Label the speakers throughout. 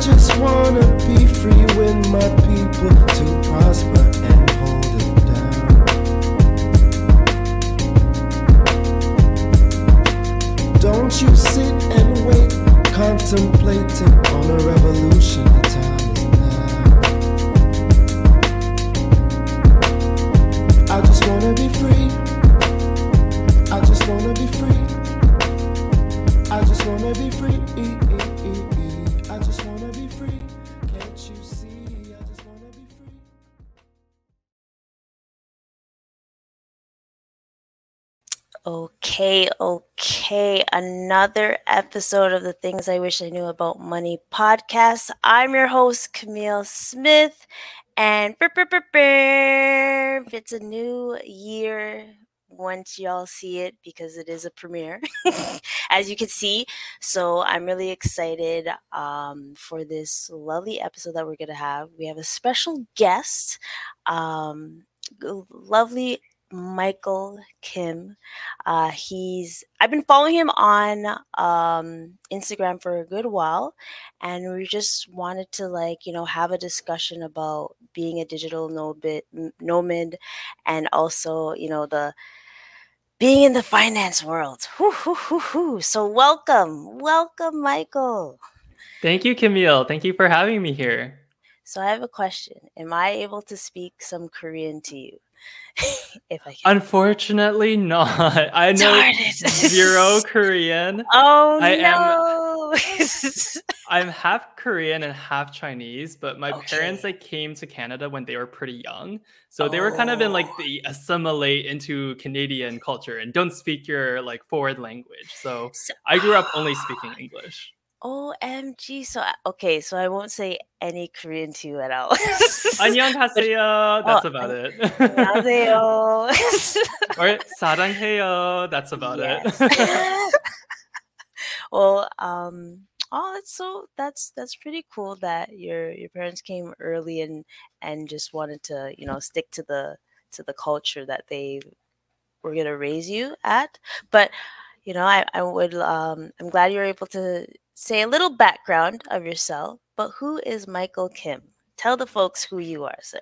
Speaker 1: just wanna be free with my people to prosper and hold it down. Don't you sit and wait, contemplating on a revolution. The time is now. I just wanna be free. I just wanna be free. I just wanna be free.
Speaker 2: Okay, okay. Another episode of the Things I Wish I Knew About Money podcast. I'm your host, Camille Smith. And brr, brr, brr, it's a new year once y'all see it because it is a premiere, as you can see. So I'm really excited um, for this lovely episode that we're going to have. We have a special guest, um, lovely Michael Kim. Uh, he's I've been following him on um, Instagram for a good while, and we just wanted to like you know have a discussion about being a digital nomad, nomad, and also you know the being in the finance world. So welcome, welcome, Michael.
Speaker 3: Thank you, Camille. Thank you for having me here.
Speaker 2: So I have a question. Am I able to speak some Korean to you?
Speaker 3: if I can. Unfortunately, not. I know zero Korean.
Speaker 2: Oh I no!
Speaker 3: Am, I'm half Korean and half Chinese, but my okay. parents like came to Canada when they were pretty young, so oh. they were kind of in like oh. the assimilate into Canadian culture and don't speak your like forward language. So, so I grew up only ah. speaking English.
Speaker 2: OMG. So okay, so I won't say any Korean to you at all.
Speaker 3: 안녕하세요. That's oh, about it.
Speaker 2: 안녕하세요.
Speaker 3: or 사랑해요. That's about yes.
Speaker 2: it. well, um oh that's so that's that's pretty cool that your your parents came early and and just wanted to, you know, stick to the to the culture that they were gonna raise you at. But you know, I, I would um I'm glad you were able to say a little background of yourself, but who is Michael Kim? Tell the folks who you are, sir.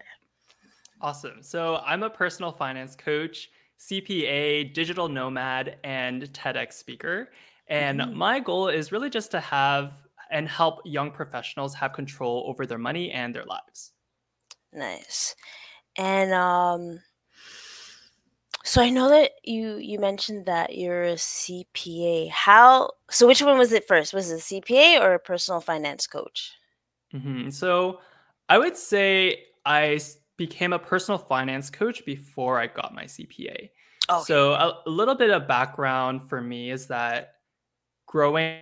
Speaker 3: Awesome. So I'm a personal finance coach, CPA, digital nomad, and TEDx speaker. And mm-hmm. my goal is really just to have and help young professionals have control over their money and their lives.
Speaker 2: Nice. And um so I know that you you mentioned that you're a CPA. How? So which one was it first? Was it a CPA or a personal finance coach?
Speaker 3: Mm-hmm. So I would say I became a personal finance coach before I got my CPA. Okay. So a, a little bit of background for me is that growing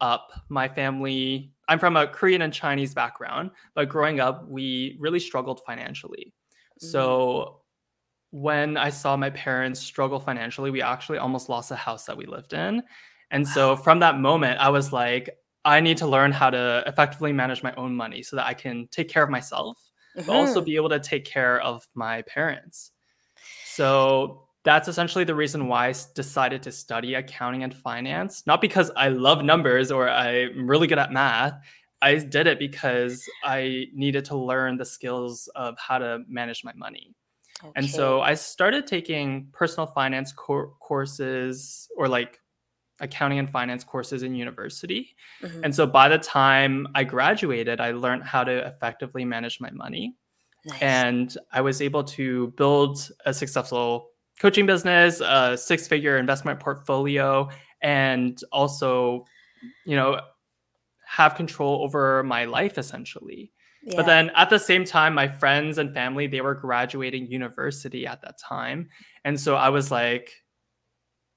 Speaker 3: up, my family, I'm from a Korean and Chinese background, but growing up, we really struggled financially. Mm-hmm. So when I saw my parents struggle financially, we actually almost lost a house that we lived in. And so from that moment, I was like, I need to learn how to effectively manage my own money so that I can take care of myself, mm-hmm. but also mm-hmm. be able to take care of my parents. So that's essentially the reason why I decided to study accounting and finance. Not because I love numbers or I'm really good at math. I did it because I needed to learn the skills of how to manage my money. Okay. And so I started taking personal finance cor- courses or like accounting and finance courses in university. Mm-hmm. And so by the time I graduated, I learned how to effectively manage my money. Nice. And I was able to build a successful coaching business, a six figure investment portfolio, and also, you know, have control over my life essentially. But then at the same time, my friends and family, they were graduating university at that time. And so I was like,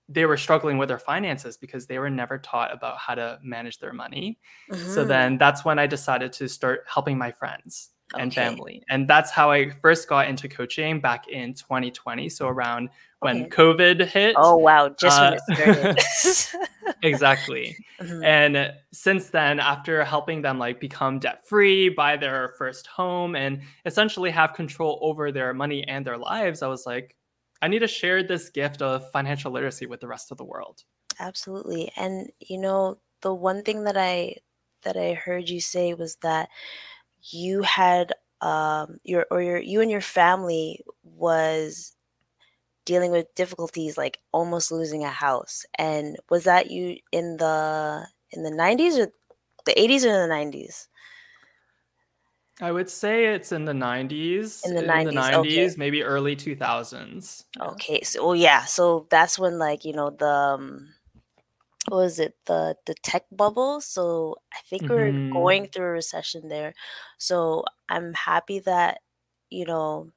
Speaker 3: they were struggling with their finances because they were never taught about how to manage their money. Mm-hmm. So then that's when I decided to start helping my friends and okay. family. And that's how I first got into coaching back in 2020. So around when okay. COVID hit.
Speaker 2: Oh wow, just uh, when it started.
Speaker 3: exactly. Mm-hmm. And since then, after helping them like become debt free, buy their first home, and essentially have control over their money and their lives, I was like, I need to share this gift of financial literacy with the rest of the world.
Speaker 2: Absolutely. And you know, the one thing that I that I heard you say was that you had um your or your you and your family was dealing with difficulties like almost losing a house. And was that you in the in the 90s or the 80s or the 90s?
Speaker 3: I would say it's in the 90s.
Speaker 2: In the 90s,
Speaker 3: the 90s
Speaker 2: okay.
Speaker 3: maybe early 2000s.
Speaker 2: Okay, so well, yeah, so that's when like you know the um, what was it the the tech bubble. So I think mm-hmm. we're going through a recession there. So I'm happy that you know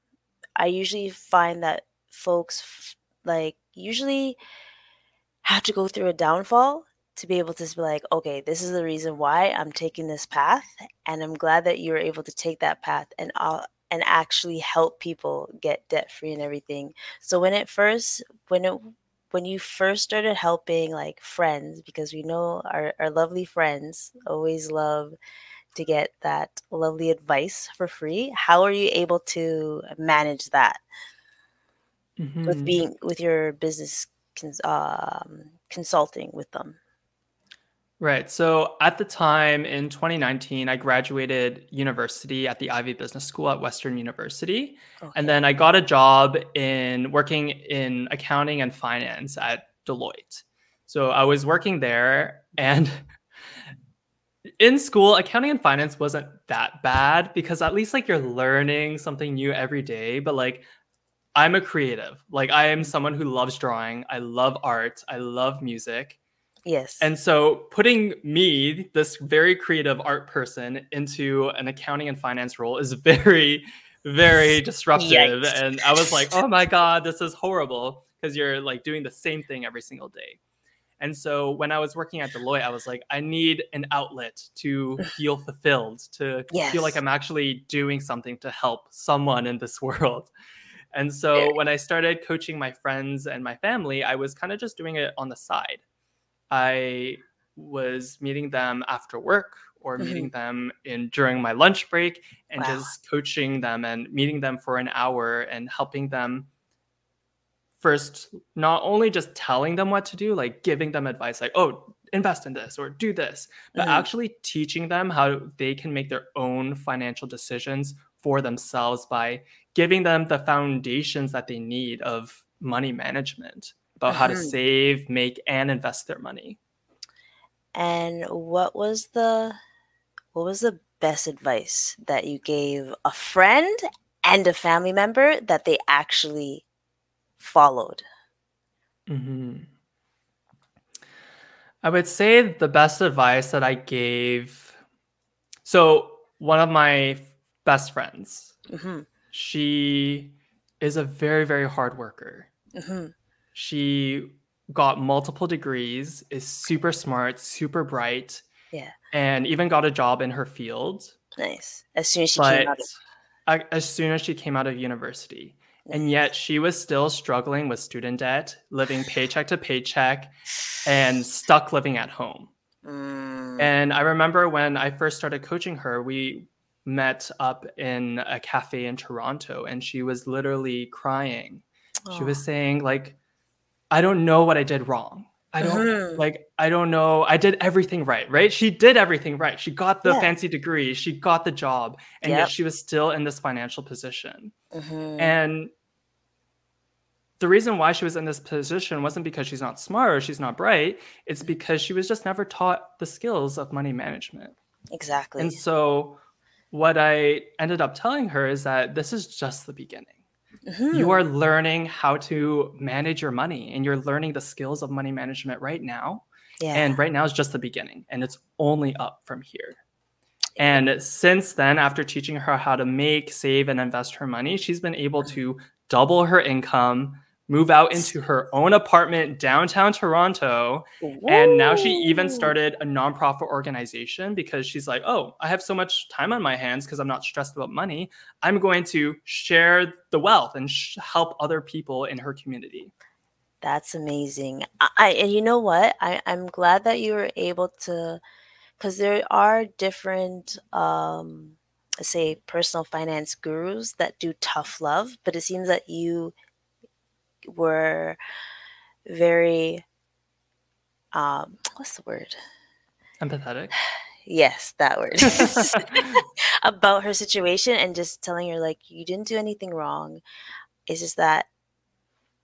Speaker 2: I usually find that folks like usually have to go through a downfall to be able to be like, okay, this is the reason why I'm taking this path, and I'm glad that you're able to take that path and uh, and actually help people get debt free and everything. So when it first when it when you first started helping like friends, because we know our, our lovely friends always love to get that lovely advice for free. How are you able to manage that mm-hmm. with being with your business cons- um, consulting with them?
Speaker 3: Right. So at the time in 2019, I graduated university at the Ivey Business School at Western University. Okay. And then I got a job in working in accounting and finance at Deloitte. So I was working there and in school, accounting and finance wasn't that bad because at least like you're learning something new every day. But like I'm a creative. Like I am someone who loves drawing. I love art. I love music.
Speaker 2: Yes.
Speaker 3: And so putting me, this very creative art person, into an accounting and finance role is very, very disruptive. Yikes. And I was like, oh my God, this is horrible because you're like doing the same thing every single day. And so when I was working at Deloitte, I was like, I need an outlet to feel fulfilled, to yes. feel like I'm actually doing something to help someone in this world. And so eh. when I started coaching my friends and my family, I was kind of just doing it on the side. I was meeting them after work or mm-hmm. meeting them in during my lunch break and wow. just coaching them and meeting them for an hour and helping them first not only just telling them what to do like giving them advice like oh invest in this or do this but mm-hmm. actually teaching them how they can make their own financial decisions for themselves by giving them the foundations that they need of money management about how to mm-hmm. save, make, and invest their money.
Speaker 2: And what was the what was the best advice that you gave a friend and a family member that they actually followed?
Speaker 3: Mm-hmm. I would say the best advice that I gave. So one of my best friends, mm-hmm. she is a very very hard worker. Mm-hmm. She got multiple degrees, is super smart, super bright.
Speaker 2: Yeah.
Speaker 3: And even got a job in her field.
Speaker 2: Nice. As soon as she came out
Speaker 3: of as soon as she came out of university. Nice. And yet she was still struggling with student debt, living paycheck to paycheck, and stuck living at home. Mm. And I remember when I first started coaching her, we met up in a cafe in Toronto and she was literally crying. She was saying like I don't know what I did wrong. I don't mm-hmm. like I don't know. I did everything right, right? She did everything right. She got the yeah. fancy degree, she got the job, and yep. yet she was still in this financial position. Mm-hmm. And the reason why she was in this position wasn't because she's not smart or she's not bright. It's because she was just never taught the skills of money management.
Speaker 2: Exactly.
Speaker 3: And so what I ended up telling her is that this is just the beginning. Mm-hmm. You are learning how to manage your money and you're learning the skills of money management right now. Yeah. And right now is just the beginning and it's only up from here. And since then, after teaching her how to make, save, and invest her money, she's been able to double her income, move out into her own apartment downtown Toronto. And now she even started a nonprofit organization because she's like, oh, I have so much time on my hands because I'm not stressed about money. I'm going to share the wealth and sh- help other people in her community.
Speaker 2: That's amazing. I, and you know what? I, I'm glad that you were able to, because there are different, um, say, personal finance gurus that do tough love, but it seems that you were very um what's the word
Speaker 3: empathetic
Speaker 2: Yes, that word. about her situation and just telling her like you didn't do anything wrong. It's just that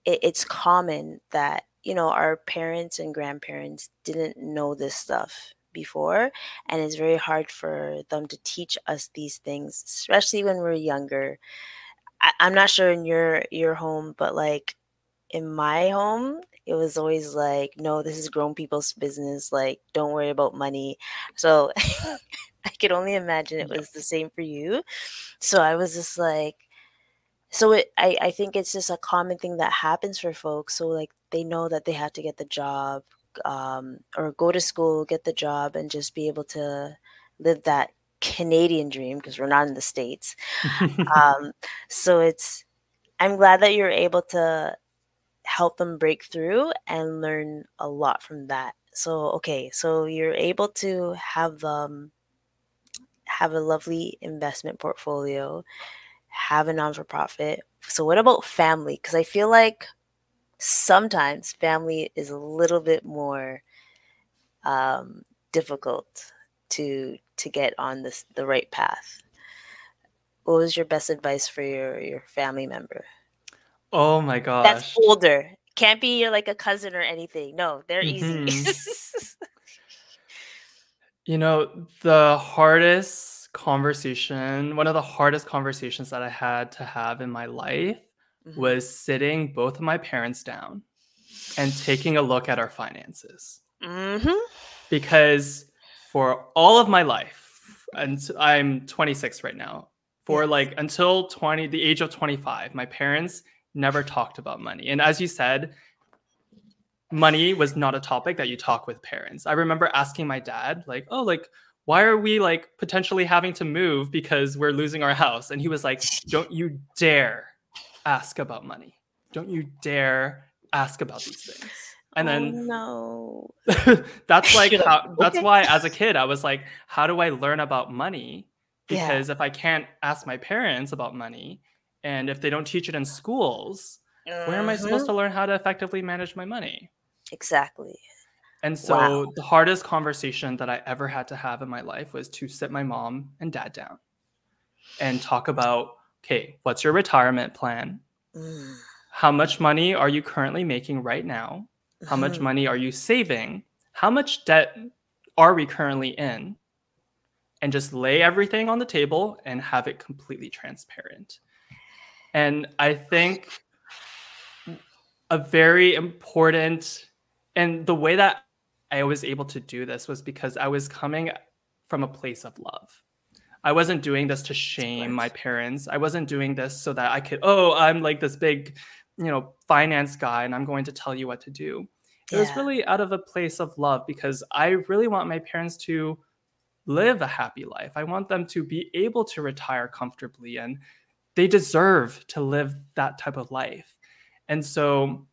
Speaker 2: it, it's common that you know our parents and grandparents didn't know this stuff before and it's very hard for them to teach us these things especially when we're younger I, i'm not sure in your your home but like in my home it was always like no this is grown people's business like don't worry about money. So i could only imagine it was the same for you. So i was just like so it I, I think it's just a common thing that happens for folks so like they know that they have to get the job um, or go to school get the job and just be able to live that canadian dream because we're not in the states. Um, so it's i'm glad that you're able to help them break through and learn a lot from that so okay so you're able to have them have a lovely investment portfolio have a non for profit. So, what about family? Because I feel like sometimes family is a little bit more um, difficult to to get on this the right path. What was your best advice for your your family member?
Speaker 3: Oh my gosh,
Speaker 2: that's older. Can't be you're like a cousin or anything. No, they're mm-hmm. easy.
Speaker 3: you know the hardest conversation, one of the hardest conversations that I had to have in my life mm-hmm. was sitting both of my parents down and taking a look at our finances.
Speaker 2: Mm-hmm.
Speaker 3: Because for all of my life, and I'm 26 right now, for like until 20, the age of 25, my parents never talked about money. And as you said, money was not a topic that you talk with parents. I remember asking my dad, like, oh, like, why are we like potentially having to move because we're losing our house? And he was like, don't you dare ask about money. Don't you dare ask about these things. And then
Speaker 2: oh,
Speaker 3: no. that's like how that's okay. why as a kid I was like, how do I learn about money? Because yeah. if I can't ask my parents about money and if they don't teach it in schools, mm-hmm. where am I supposed to mm-hmm. learn how to effectively manage my money?
Speaker 2: Exactly.
Speaker 3: And so wow. the hardest conversation that I ever had to have in my life was to sit my mom and dad down and talk about okay, what's your retirement plan? Mm. How much money are you currently making right now? How much mm-hmm. money are you saving? How much debt are we currently in? And just lay everything on the table and have it completely transparent. And I think a very important and the way that I was able to do this was because I was coming from a place of love. I wasn't doing this to shame my parents. I wasn't doing this so that I could, oh, I'm like this big, you know, finance guy and I'm going to tell you what to do. It yeah. was really out of a place of love because I really want my parents to live a happy life. I want them to be able to retire comfortably and they deserve to live that type of life. And so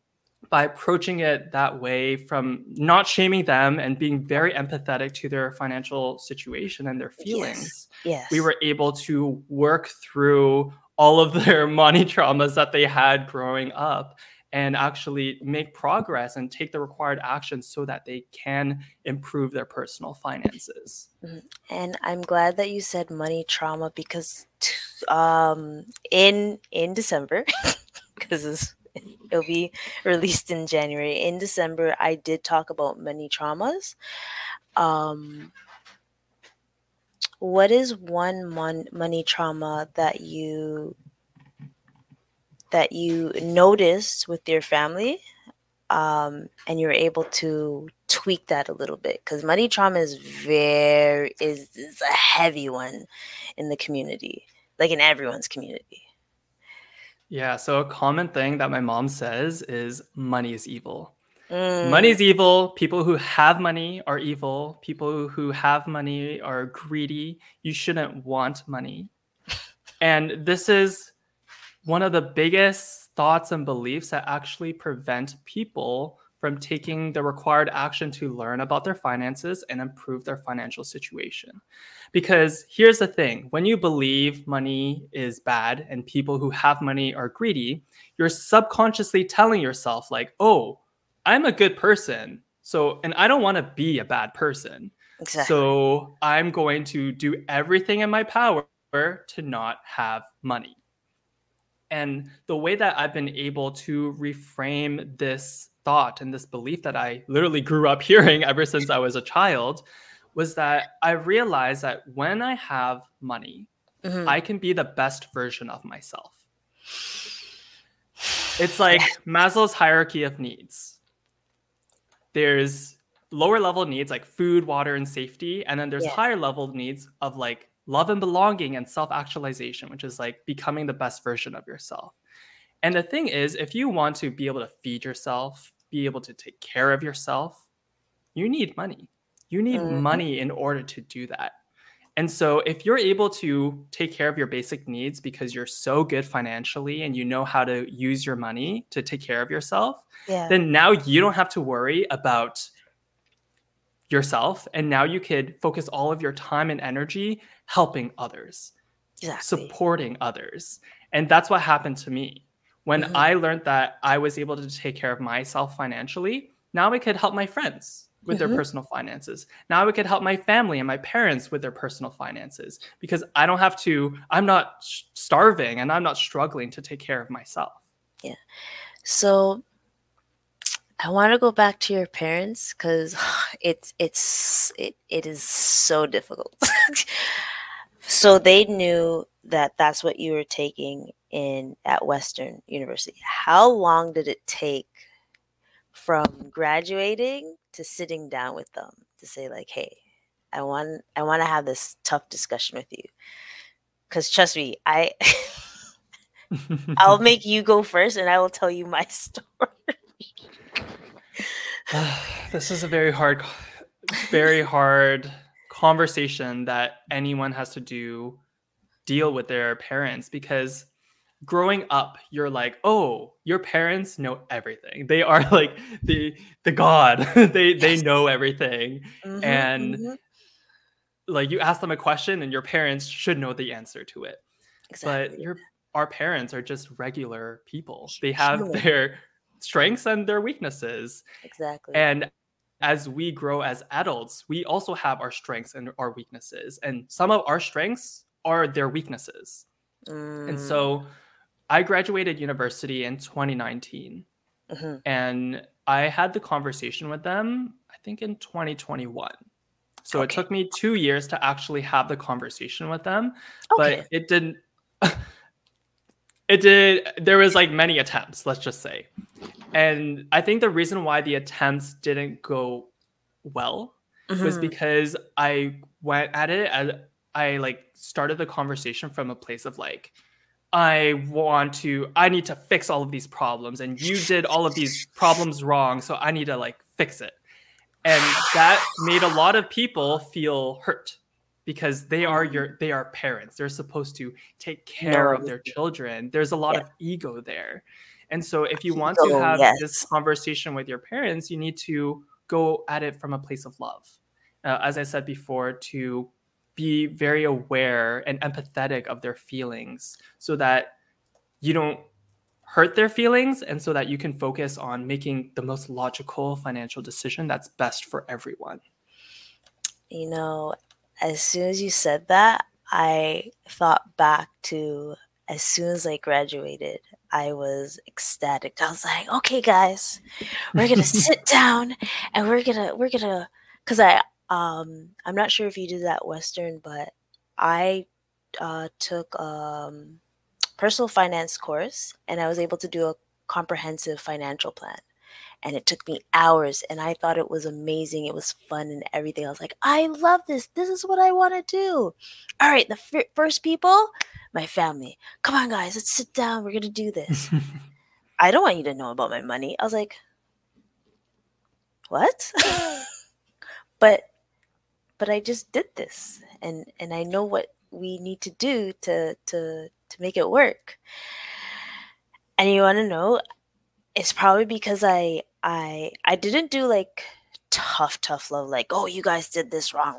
Speaker 3: by approaching it that way from not shaming them and being very empathetic to their financial situation and their feelings
Speaker 2: yes. yes.
Speaker 3: we were able to work through all of their money traumas that they had growing up and actually make progress and take the required action so that they can improve their personal finances.
Speaker 2: Mm-hmm. And I'm glad that you said money trauma because um, in in December because it'll be released in January. In December, I did talk about many traumas. Um, what is one mon- money trauma that you that you noticed with your family um, and you're able to tweak that a little bit because money trauma is very is, is a heavy one in the community like in everyone's community
Speaker 3: yeah. So a common thing that my mom says is money is evil.
Speaker 2: Mm.
Speaker 3: Money is evil. People who have money are evil. People who have money are greedy. You shouldn't want money. and this is one of the biggest thoughts and beliefs that actually prevent people from taking the required action to learn about their finances and improve their financial situation. Because here's the thing when you believe money is bad and people who have money are greedy, you're subconsciously telling yourself, like, oh, I'm a good person. So, and I don't want to be a bad person. Exactly. So I'm going to do everything in my power to not have money. And the way that I've been able to reframe this thought and this belief that I literally grew up hearing ever since I was a child was that I realized that when I have money, mm-hmm. I can be the best version of myself. It's like Maslow's hierarchy of needs. There's lower level needs like food, water, and safety. And then there's yeah. higher level needs of like love and belonging and self actualization, which is like becoming the best version of yourself. And the thing is, if you want to be able to feed yourself, be able to take care of yourself, you need money. You need mm-hmm. money in order to do that. And so, if you're able to take care of your basic needs because you're so good financially and you know how to use your money to take care of yourself, yeah. then now you don't have to worry about yourself. And now you could focus all of your time and energy helping others, exactly. supporting others. And that's what happened to me. When mm-hmm. I learned that I was able to take care of myself financially, now I could help my friends with mm-hmm. their personal finances. Now I could help my family and my parents with their personal finances because I don't have to, I'm not starving and I'm not struggling to take care of myself.
Speaker 2: Yeah. So I want to go back to your parents because it's it's it, it is so difficult. so they knew that that's what you were taking in at Western University. How long did it take from graduating to sitting down with them to say like, "Hey, I want I want to have this tough discussion with you." Cuz trust me, I I'll make you go first and I will tell you my story.
Speaker 3: this is a very hard, very hard conversation that anyone has to do deal with their parents because growing up you're like oh your parents know everything they are like the the god they they know everything mm-hmm, and mm-hmm. like you ask them a question and your parents should know the answer to it exactly. but your our parents are just regular people they have sure. their strengths and their weaknesses.
Speaker 2: Exactly.
Speaker 3: And as we grow as adults, we also have our strengths and our weaknesses. And some of our strengths are their weaknesses. Mm. And so I graduated university in 2019. Mm-hmm. And I had the conversation with them, I think in 2021. So okay. it took me two years to actually have the conversation with them, okay. but it didn't. it did there was like many attempts let's just say and i think the reason why the attempts didn't go well mm-hmm. was because i went at it as i like started the conversation from a place of like i want to i need to fix all of these problems and you did all of these problems wrong so i need to like fix it and that made a lot of people feel hurt because they are your they are parents they're supposed to take care no. of their children there's a lot yeah. of ego there and so if you want to have yes. this conversation with your parents you need to go at it from a place of love uh, as i said before to be very aware and empathetic of their feelings so that you don't hurt their feelings and so that you can focus on making the most logical financial decision that's best for everyone
Speaker 2: you know as soon as you said that, I thought back to as soon as I graduated, I was ecstatic. I was like, okay, guys, we're gonna sit down and we're gonna we're gonna because I um I'm not sure if you did that Western, but I uh, took um personal finance course and I was able to do a comprehensive financial plan and it took me hours and I thought it was amazing. It was fun and everything. I was like, I love this. This is what I want to do. All right, the f- first people, my family. Come on, guys, let's sit down. We're going to do this. I don't want you to know about my money. I was like, what? but but I just did this and and I know what we need to do to to to make it work. And you want to know it's probably because I I I didn't do like tough tough love like oh you guys did this wrong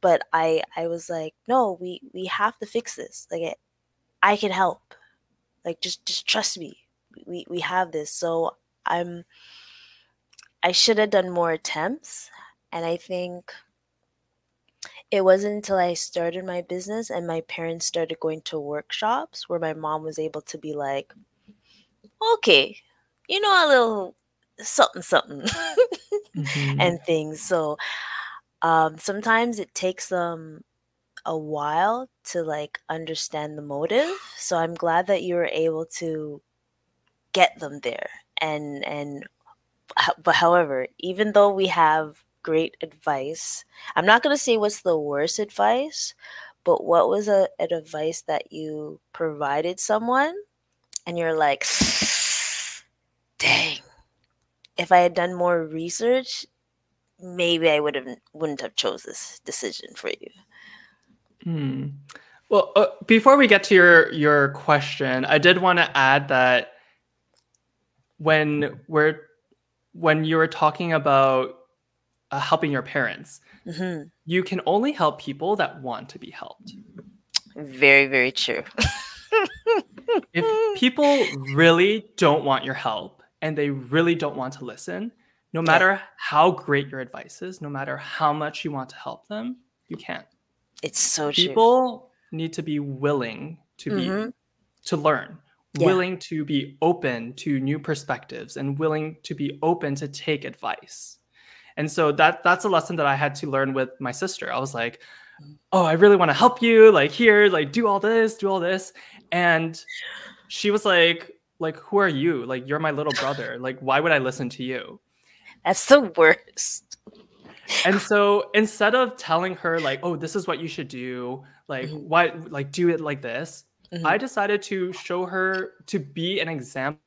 Speaker 2: but I I was like no we we have to fix this. Like it, I can help. Like just just trust me. We we have this. So I'm I should have done more attempts and I think it wasn't until I started my business and my parents started going to workshops where my mom was able to be like, okay, you know, a little something, something, mm-hmm. and things. So um, sometimes it takes them a while to like understand the motive. So I'm glad that you were able to get them there. And and but however, even though we have great advice, I'm not gonna say what's the worst advice, but what was a, an advice that you provided someone and you're like, dang, if I had done more research, maybe I would have wouldn't have chose this decision for you.
Speaker 3: Hmm. Well, uh, before we get to your your question, I did want to add that when we're when you were talking about uh, helping your parents, mm-hmm. you can only help people that want to be helped.
Speaker 2: Very, very true.
Speaker 3: if people really don't want your help and they really don't want to listen, no matter yeah. how great your advice is, no matter how much you want to help them, you can't.
Speaker 2: It's so true.
Speaker 3: people true. need to be willing to mm-hmm. be to learn, yeah. willing to be open to new perspectives, and willing to be open to take advice. And so that that's a lesson that I had to learn with my sister. I was like, "Oh, I really want to help you. Like here, like do all this, do all this." And she was like, "Like who are you? Like you're my little brother. Like why would I listen to you?"
Speaker 2: That's the worst.
Speaker 3: And so instead of telling her like, "Oh, this is what you should do," like mm-hmm. why like do it like this, mm-hmm. I decided to show her to be an example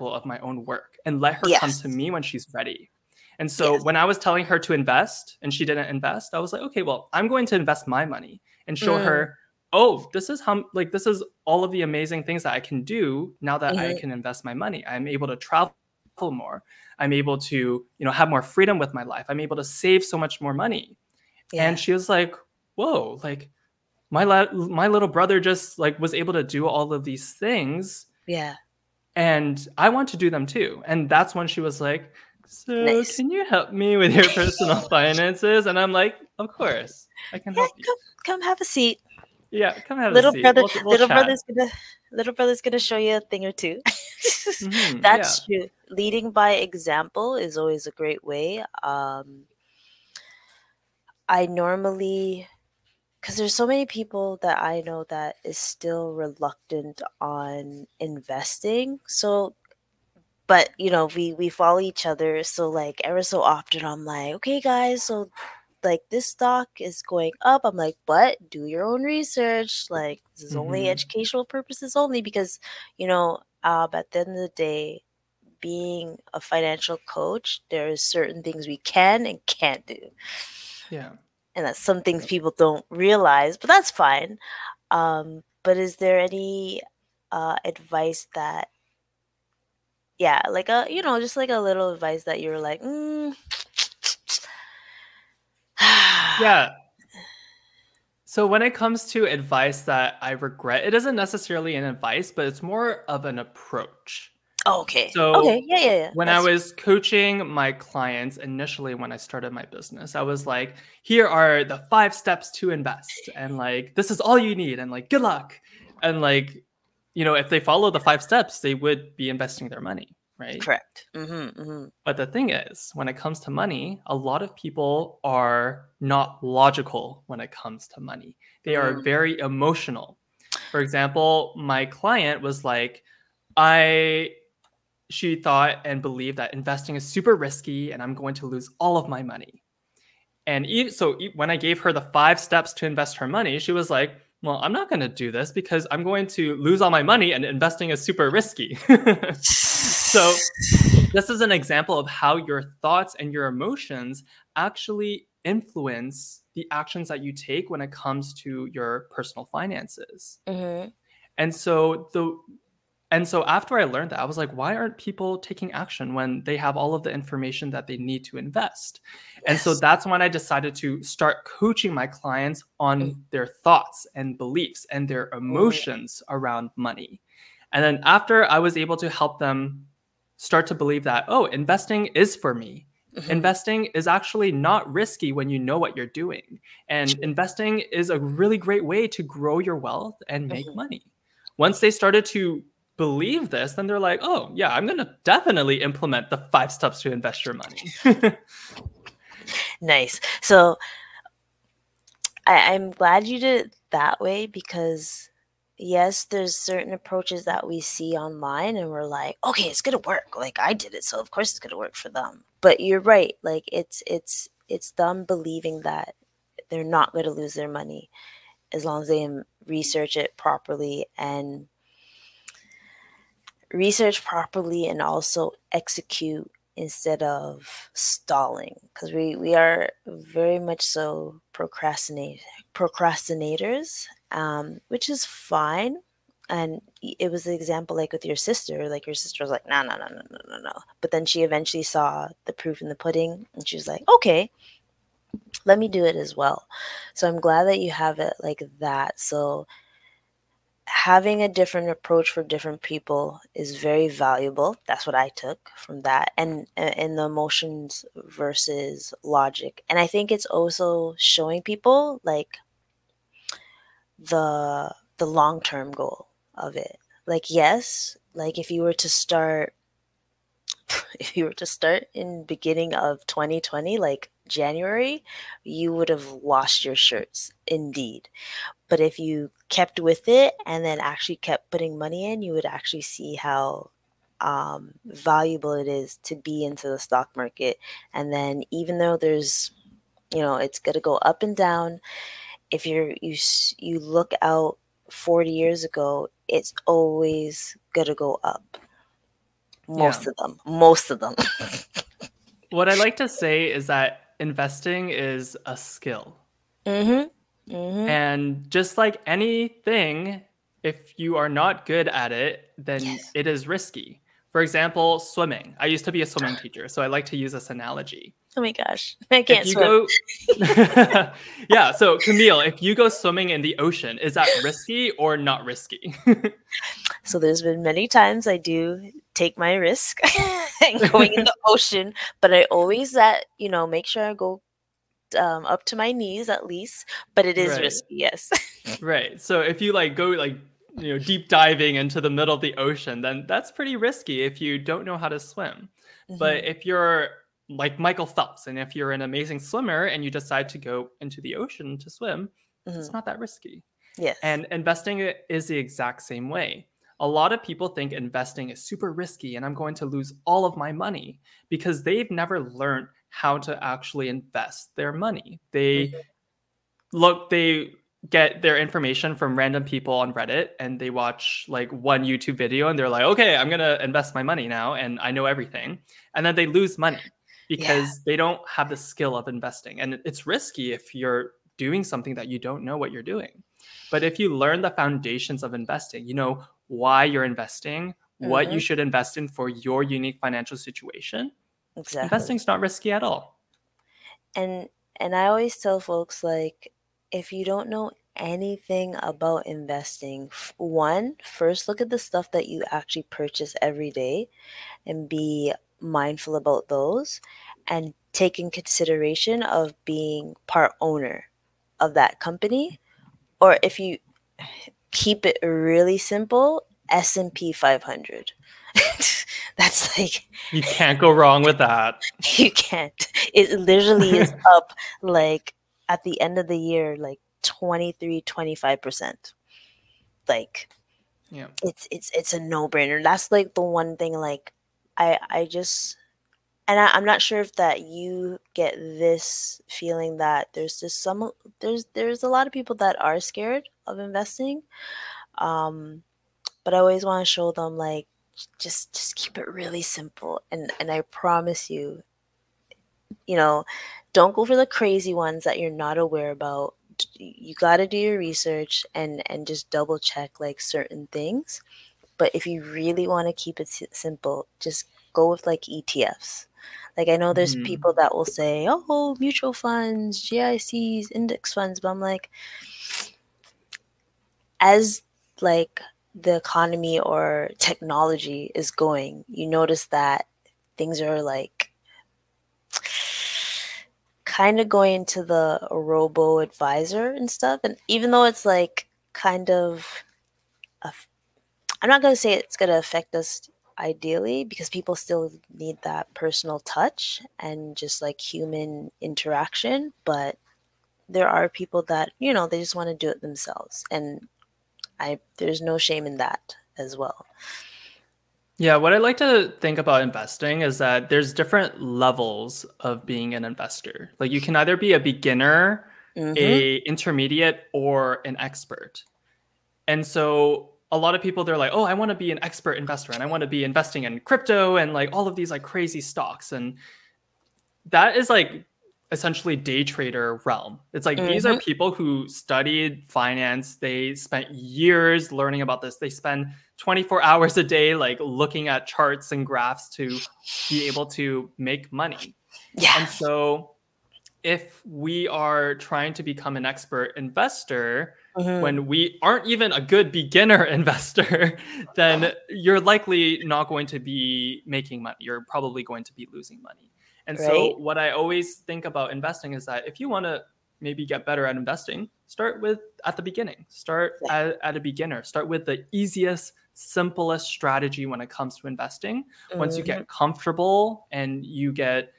Speaker 3: of my own work and let her yes. come to me when she's ready. And so yes. when I was telling her to invest and she didn't invest, I was like, okay, well, I'm going to invest my money and show mm. her, oh, this is how like this is all of the amazing things that I can do now that mm-hmm. I can invest my money. I'm able to travel more. I'm able to, you know, have more freedom with my life. I'm able to save so much more money. Yeah. And she was like, whoa, like my la- my little brother just like was able to do all of these things.
Speaker 2: Yeah.
Speaker 3: And I want to do them too. And that's when she was like, so nice. can you help me with your personal finances? And I'm like, of course, I can help you.
Speaker 2: Come, come have a seat.
Speaker 3: Yeah, come have
Speaker 2: little
Speaker 3: a seat.
Speaker 2: brother. We'll, we'll little chat. brother's gonna little brother's gonna show you a thing or 2 mm-hmm, That's yeah. true. Leading by example is always a great way. Um, I normally because there's so many people that I know that is still reluctant on investing. So but you know we we follow each other so like ever so often i'm like okay guys so like this stock is going up. I'm like but do your own research like this is mm-hmm. only educational purposes only because you know um, at the end of the day being a financial coach there are certain things we can and can't do.
Speaker 3: Yeah.
Speaker 2: And that's some things people don't realize but that's fine. Um, but is there any uh, advice that yeah, like a you know, just like a little advice that you're like, mm.
Speaker 3: yeah. So when it comes to advice that I regret, it isn't necessarily an advice, but it's more of an approach.
Speaker 2: Oh, okay.
Speaker 3: So
Speaker 2: okay, yeah, yeah, yeah.
Speaker 3: When That's... I was coaching my clients initially when I started my business, I was like, here are the five steps to invest, and like this is all you need, and like good luck, and like you know, if they follow the five steps, they would be investing their money, right?
Speaker 2: Correct. Mm-hmm, mm-hmm.
Speaker 3: But the thing is, when it comes to money, a lot of people are not logical when it comes to money. They are mm. very emotional. For example, my client was like, I, she thought and believed that investing is super risky and I'm going to lose all of my money. And so when I gave her the five steps to invest her money, she was like, well, I'm not going to do this because I'm going to lose all my money and investing is super risky. so, this is an example of how your thoughts and your emotions actually influence the actions that you take when it comes to your personal finances. Mm-hmm. And so, the and so after I learned that, I was like, why aren't people taking action when they have all of the information that they need to invest? Yes. And so that's when I decided to start coaching my clients on mm. their thoughts and beliefs and their emotions around money. And then after I was able to help them start to believe that, oh, investing is for me Mm-hmm. Investing is actually not risky when you know what you're doing. And investing is a really great way to grow your wealth and make mm-hmm. money. Once they started to believe this, then they're like, oh, yeah, I'm going to definitely implement the five steps to invest your money.
Speaker 2: nice. So I, I'm glad you did it that way because yes, there's certain approaches that we see online and we're like, okay, it's gonna work. Like I did it, so of course it's gonna work for them. But you're right. Like it's it's it's them believing that they're not gonna lose their money as long as they research it properly and research properly and also execute instead of stalling because we we are very much so procrastinate procrastinators um, which is fine. And it was the example like with your sister like your sister was like no no no no no no no. But then she eventually saw the proof in the pudding and she was like okay let me do it as well. So i'm glad that you have it like that. So having a different approach for different people is very valuable. That's what I took from that, and uh, in the emotions versus logic. And I think it's also showing people like the the long term goal of it. Like yes, like if you were to start if you were to start in beginning of 2020 like January, you would have lost your shirts indeed. But if you kept with it and then actually kept putting money in, you would actually see how um, valuable it is to be into the stock market. And then even though there's, you know, it's going to go up and down. If you're you you look out 40 years ago, it's always going to go up. Most yeah. of them, most of them.
Speaker 3: what I like to say is that investing is a skill. Mm-hmm. Mm-hmm. And just like anything, if you are not good at it, then yes. it is risky. For example, swimming. I used to be a swimming teacher, so I like to use this analogy.
Speaker 2: Oh my gosh, I can't swim.
Speaker 3: Go... yeah, so Camille, if you go swimming in the ocean, is that risky or not risky?
Speaker 2: so there's been many times I do take my risk and going in the ocean, but I always that you know make sure I go um, up to my knees at least, but it is right. risky. Yes.
Speaker 3: right. So if you like go like you know deep diving into the middle of the ocean, then that's pretty risky if you don't know how to swim. Mm-hmm. But if you're like Michael Phelps, and if you're an amazing swimmer and you decide to go into the ocean to swim, mm-hmm. it's not that risky.
Speaker 2: Yes.
Speaker 3: And investing is the exact same way. A lot of people think investing is super risky and I'm going to lose all of my money because they've never learned how to actually invest their money. They mm-hmm. look, they get their information from random people on Reddit and they watch like one YouTube video and they're like, okay, I'm going to invest my money now and I know everything. And then they lose money because yeah. they don't have the skill of investing. And it's risky if you're doing something that you don't know what you're doing. But if you learn the foundations of investing, you know why you're investing, mm-hmm. what you mm-hmm. should invest in for your unique financial situation, Exactly. Investing's not risky at all.
Speaker 2: And and I always tell folks like if you don't know anything about investing, one, first look at the stuff that you actually purchase every day and be mindful about those and take in consideration of being part owner of that company or if you keep it really simple, S&P 500. That's like
Speaker 3: you can't go wrong with that.
Speaker 2: You can't. It literally is up like at the end of the year like 23 25%. Like yeah. It's it's it's a no-brainer. That's like the one thing like I I just and I, am not sure if that you get this feeling that there's just some there's there's a lot of people that are scared of investing um but i always want to show them like just just keep it really simple. And and i promise you you know don't go for the crazy ones that you're not aware about. You got to do your research and and just double check like certain things. But if you really want to keep it simple just go with like etfs like i know there's mm-hmm. people that will say oh mutual funds gics index funds but i'm like as like the economy or technology is going, you notice that things are like kind of going into the robo advisor and stuff. And even though it's like kind of, I'm not going to say it's going to affect us ideally because people still need that personal touch and just like human interaction. But there are people that, you know, they just want to do it themselves. And I, there's no shame in that as well.
Speaker 3: Yeah, what I like to think about investing is that there's different levels of being an investor. Like you can either be a beginner, mm-hmm. a intermediate, or an expert. And so a lot of people they're like, "Oh, I want to be an expert investor and I want to be investing in crypto and like all of these like crazy stocks." And that is like essentially day trader realm. It's like mm-hmm. these are mm-hmm. people who studied finance. They spent years learning about this. They spend 24 hours a day like looking at charts and graphs to be able to make money. Yeah. And so if we are trying to become an expert investor mm-hmm. when we aren't even a good beginner investor, then you're likely not going to be making money. You're probably going to be losing money. And right. so, what I always think about investing is that if you want to maybe get better at investing, start with at the beginning. Start yeah. at, at, a beginner. Start with the easiest, simplest strategy when it comes to investing. Mm-hmm. Once you get mm-hmm. comfortable and you get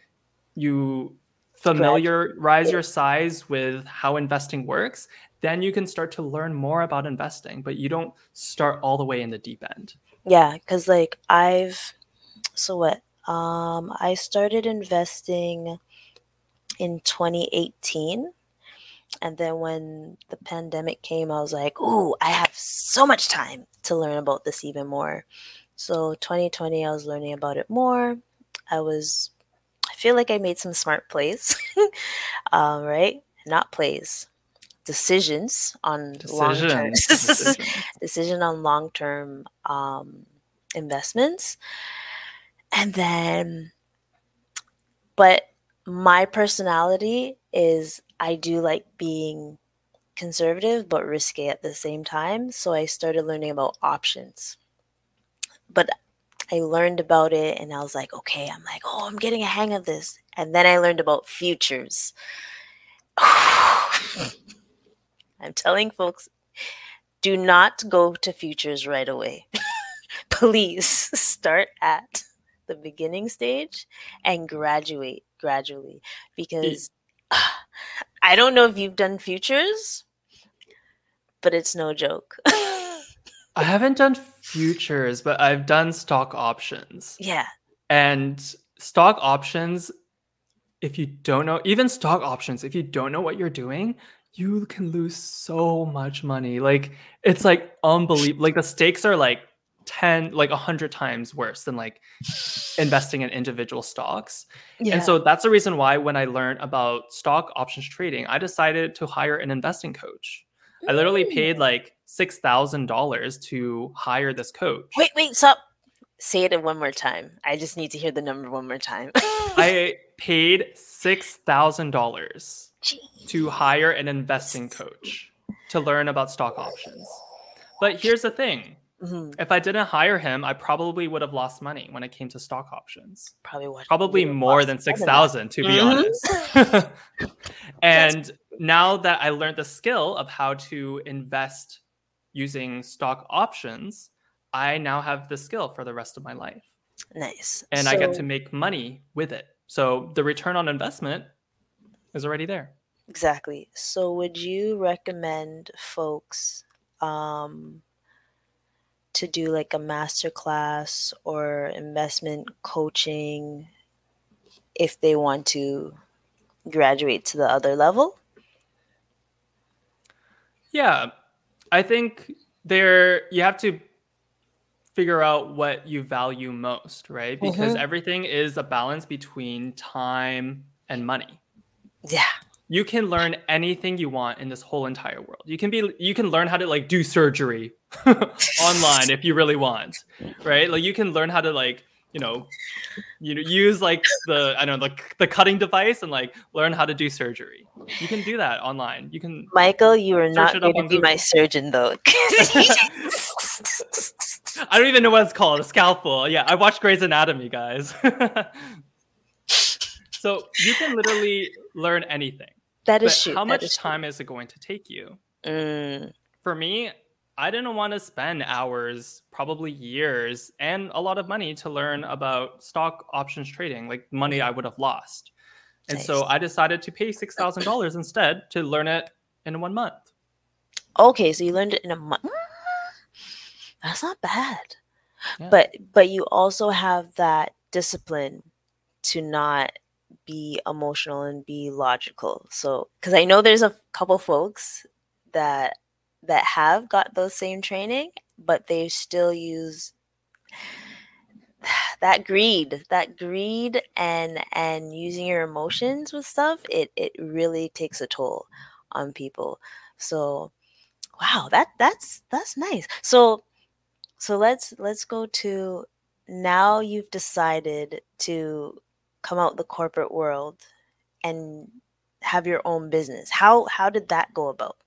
Speaker 3: you familiarize your size with how investing works, then you can start to learn more about investing. But you don't start all the way in the deep end.
Speaker 2: Yeah, because like I've so what um, I started investing in 2018. And then when the pandemic came, I was like, ooh, I have so much time to learn about this even more. So 2020, I was learning about it more. I was, I feel like I made some smart plays, um, right? Not plays, decisions on long term decision on long term um, investments and then, but my personality is I do like being conservative but risky at the same time. So I started learning about options. But I learned about it and I was like, okay, I'm like, oh, I'm getting a hang of this. And then I learned about futures. I'm telling folks, do not go to futures right away. Please start at the beginning stage and graduate gradually because uh, I don't know if you've done futures, but it's no joke.
Speaker 3: I haven't done futures, but I've done stock options.
Speaker 2: Yeah.
Speaker 3: And stock options, if you don't know, even stock options, if you don't know what you're doing, you can lose so much money. Like it's like unbelievable. Like the stakes are like 10 like 100 times worse than like investing in individual stocks. Yeah. and so that's the reason why when i learned about stock options trading i decided to hire an investing coach. Mm. i literally paid like $6000 to hire this coach.
Speaker 2: Wait wait stop say it one more time. I just need to hear the number one more time.
Speaker 3: I paid $6000 to hire an investing coach to learn about stock options. But here's the thing Mm-hmm. If I didn't hire him, I probably would have lost money when it came to stock options.
Speaker 2: Probably
Speaker 3: would. Probably more than six thousand, to be mm-hmm. honest. and now that I learned the skill of how to invest using stock options, I now have the skill for the rest of my life.
Speaker 2: Nice.
Speaker 3: And so, I get to make money with it. So the return on investment is already there.
Speaker 2: Exactly. So would you recommend folks um, to do like a master class or investment coaching if they want to graduate to the other level?
Speaker 3: Yeah, I think there you have to figure out what you value most, right? Because mm-hmm. everything is a balance between time and money.
Speaker 2: Yeah
Speaker 3: you can learn anything you want in this whole entire world. You can be you can learn how to like do surgery online if you really want, right? Like you can learn how to like you know you know use like the I don't know the, the cutting device and like learn how to do surgery. You can do that online. You can
Speaker 2: Michael, you are not going to be my surgeon though.
Speaker 3: I don't even know what it's called. A scalpel. Yeah, I watched Grey's Anatomy, guys. so you can literally learn anything.
Speaker 2: That is true.
Speaker 3: How much
Speaker 2: is
Speaker 3: time
Speaker 2: true.
Speaker 3: is it going to take you?
Speaker 2: Mm.
Speaker 3: For me, I didn't want to spend hours, probably years, and a lot of money to learn about stock options trading, like money I would have lost. And nice. so I decided to pay $6,000 instead to learn it in one month.
Speaker 2: Okay, so you learned it in a month. That's not bad. Yeah. But but you also have that discipline to not be emotional and be logical. So cuz I know there's a couple folks that that have got those same training, but they still use that greed that greed and and using your emotions with stuff it it really takes a toll on people so wow that that's that's nice so so let's let's go to now you've decided to come out the corporate world and have your own business how how did that go about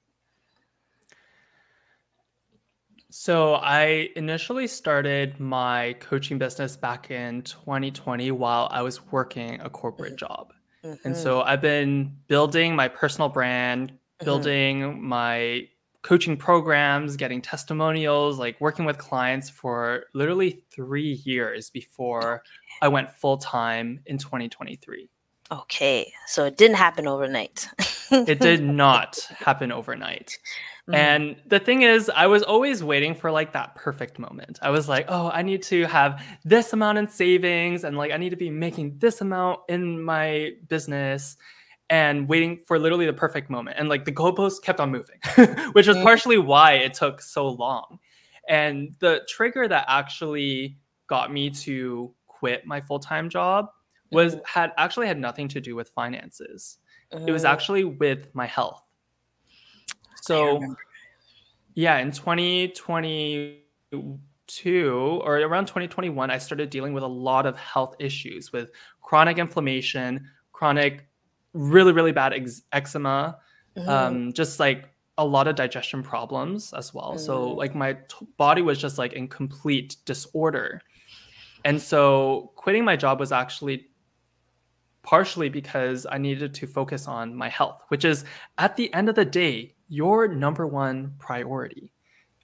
Speaker 3: So I initially started my coaching business back in 2020 while I was working a corporate mm-hmm. job. Mm-hmm. And so I've been building my personal brand, mm-hmm. building mm-hmm. my coaching programs, getting testimonials, like working with clients for literally 3 years before I went full time in 2023.
Speaker 2: Okay. So it didn't happen overnight.
Speaker 3: it did not happen overnight. Mm-hmm. And the thing is, I was always waiting for like that perfect moment. I was like, oh, I need to have this amount in savings and like I need to be making this amount in my business and waiting for literally the perfect moment. And like the goalposts kept on moving, which was mm-hmm. partially why it took so long. And the trigger that actually got me to quit my full-time job was mm-hmm. had actually had nothing to do with finances. It was actually with my health. So, yeah, in 2022 or around 2021, I started dealing with a lot of health issues with chronic inflammation, chronic, really, really bad ex- eczema, mm-hmm. um, just like a lot of digestion problems as well. Mm-hmm. So, mm. like, my t- body was just like in complete disorder. And so, quitting my job was actually partially because I needed to focus on my health, which is at the end of the day, your number one priority.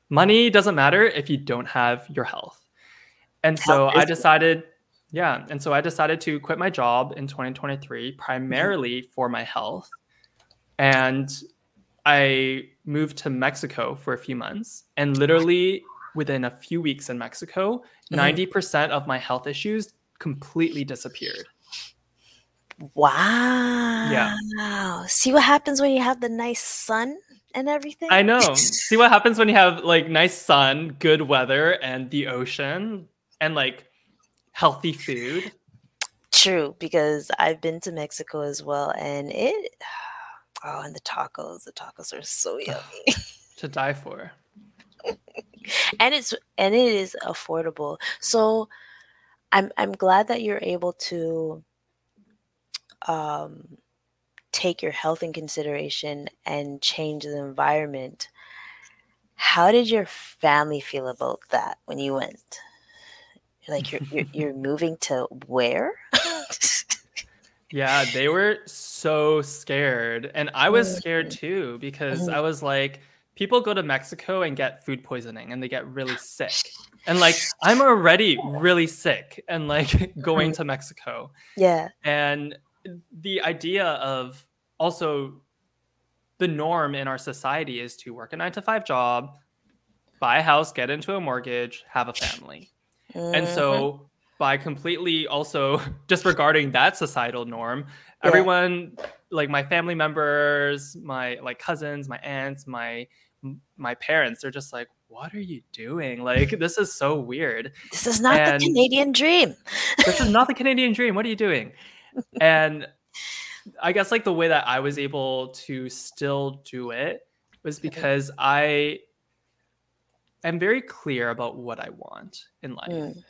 Speaker 3: Money doesn't matter if you don't have your health. And so I decided, yeah. And so I decided to quit my job in 2023 primarily for my health. And I moved to Mexico for a few months. And literally within a few weeks in Mexico, mm-hmm. 90% of my health issues completely disappeared.
Speaker 2: Wow.
Speaker 3: Yeah.
Speaker 2: See what happens when you have the nice sun and everything?
Speaker 3: I know. See what happens when you have like nice sun, good weather, and the ocean, and like healthy food.
Speaker 2: True, because I've been to Mexico as well, and it. Oh, and the tacos. The tacos are so yummy.
Speaker 3: to die for.
Speaker 2: and it's and it is affordable. So I'm I'm glad that you're able to um, take your health in consideration and change the environment. How did your family feel about that when you went? Like you're you're, you're moving to where?
Speaker 3: yeah, they were so scared, and I was scared mm-hmm. too because mm-hmm. I was like, people go to Mexico and get food poisoning, and they get really sick, and like I'm already really sick, and like going mm-hmm. to Mexico.
Speaker 2: Yeah,
Speaker 3: and the idea of also the norm in our society is to work a nine to five job, buy a house, get into a mortgage, have a family. Mm-hmm. And so mm-hmm. by completely also disregarding that societal norm, yeah. everyone like my family members, my like cousins, my aunts, my my parents, they're just like, what are you doing? Like, this is so weird.
Speaker 2: This is not and the Canadian dream.
Speaker 3: this is not the Canadian dream. What are you doing? and I guess like the way that I was able to still do it was because I am very clear about what I want in life. Mm,